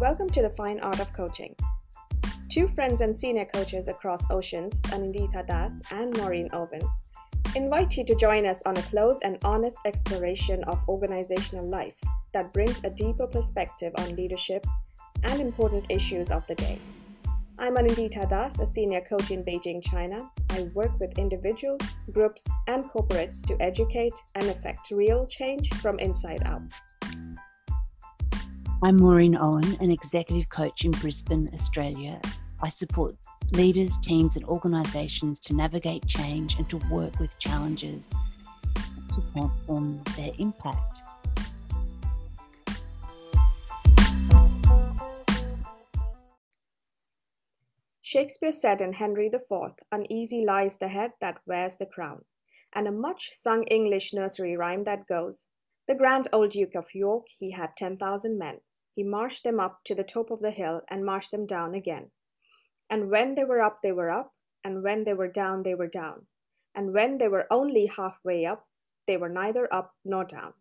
Welcome to the fine art of coaching. Two friends and senior coaches across oceans, Anindita Das and Maureen Owen, invite you to join us on a close and honest exploration of organizational life that brings a deeper perspective on leadership and important issues of the day. I'm Anindita Das, a senior coach in Beijing, China. I work with individuals, groups, and corporates to educate and effect real change from inside out. I'm Maureen Owen, an executive coach in Brisbane, Australia. I support leaders, teams, and organisations to navigate change and to work with challenges to transform their impact. Shakespeare said in Henry IV, Uneasy lies the head that wears the crown, and a much sung English nursery rhyme that goes, The grand old Duke of York, he had ten thousand men. He marched them up to the top of the hill and marched them down again. And when they were up, they were up, and when they were down, they were down. And when they were only halfway up, they were neither up nor down.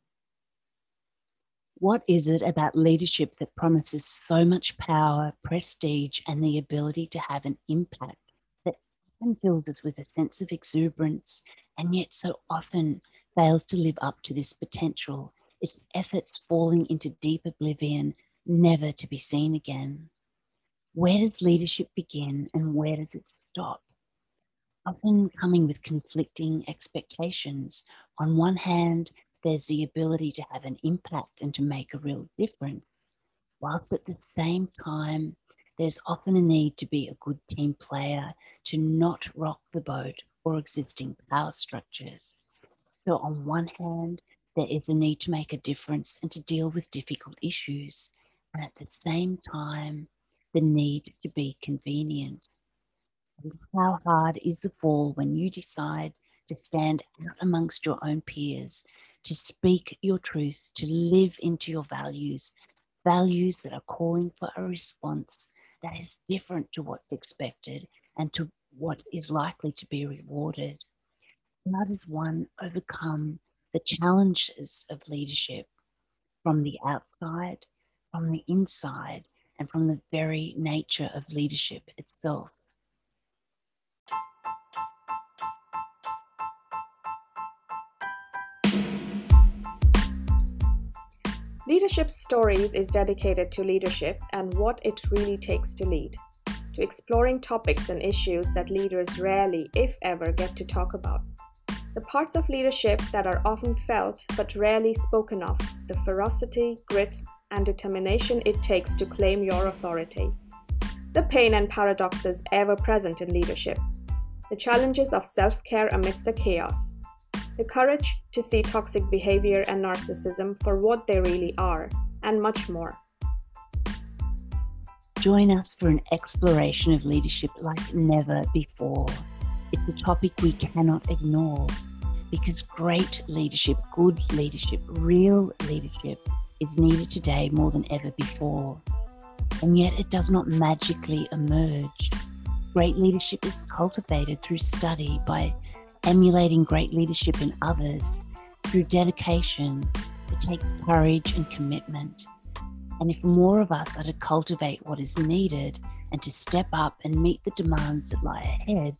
What is it about leadership that promises so much power, prestige, and the ability to have an impact that often fills us with a sense of exuberance and yet so often fails to live up to this potential, its efforts falling into deep oblivion, never to be seen again? Where does leadership begin and where does it stop? Often coming with conflicting expectations. On one hand, there's the ability to have an impact and to make a real difference, whilst at the same time, there's often a need to be a good team player to not rock the boat or existing power structures. So, on one hand, there is a need to make a difference and to deal with difficult issues, and at the same time, the need to be convenient. And how hard is the fall when you decide to stand out amongst your own peers to speak your truth, to live into your values, values that are calling for a response that is different to what's expected and to what is likely to be rewarded. How does one overcome the challenges of leadership from the outside, from the inside, and from the very nature of leadership itself? Leadership Stories is dedicated to leadership and what it really takes to lead, to exploring topics and issues that leaders rarely, if ever, get to talk about. The parts of leadership that are often felt but rarely spoken of, the ferocity, grit, and determination it takes to claim your authority. The pain and paradoxes ever present in leadership. The challenges of self care amidst the chaos the courage to see toxic behavior and narcissism for what they really are, and much more. Join us for an exploration of leadership like never before. It's a topic we cannot ignore because great leadership, good leadership, real leadership is needed today more than ever before. And yet it does not magically emerge. Great leadership is cultivated through study by emulating great leadership in others through dedication. It takes courage and commitment. And if more of us are to cultivate what is needed and to step up and meet the demands that lie ahead,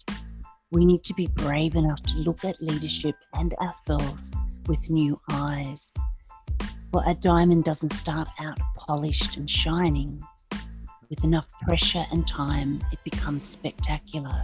we need to be brave enough to look at leadership and ourselves with new eyes. For a diamond doesn't start out polished and shining. With enough pressure and time, it becomes spectacular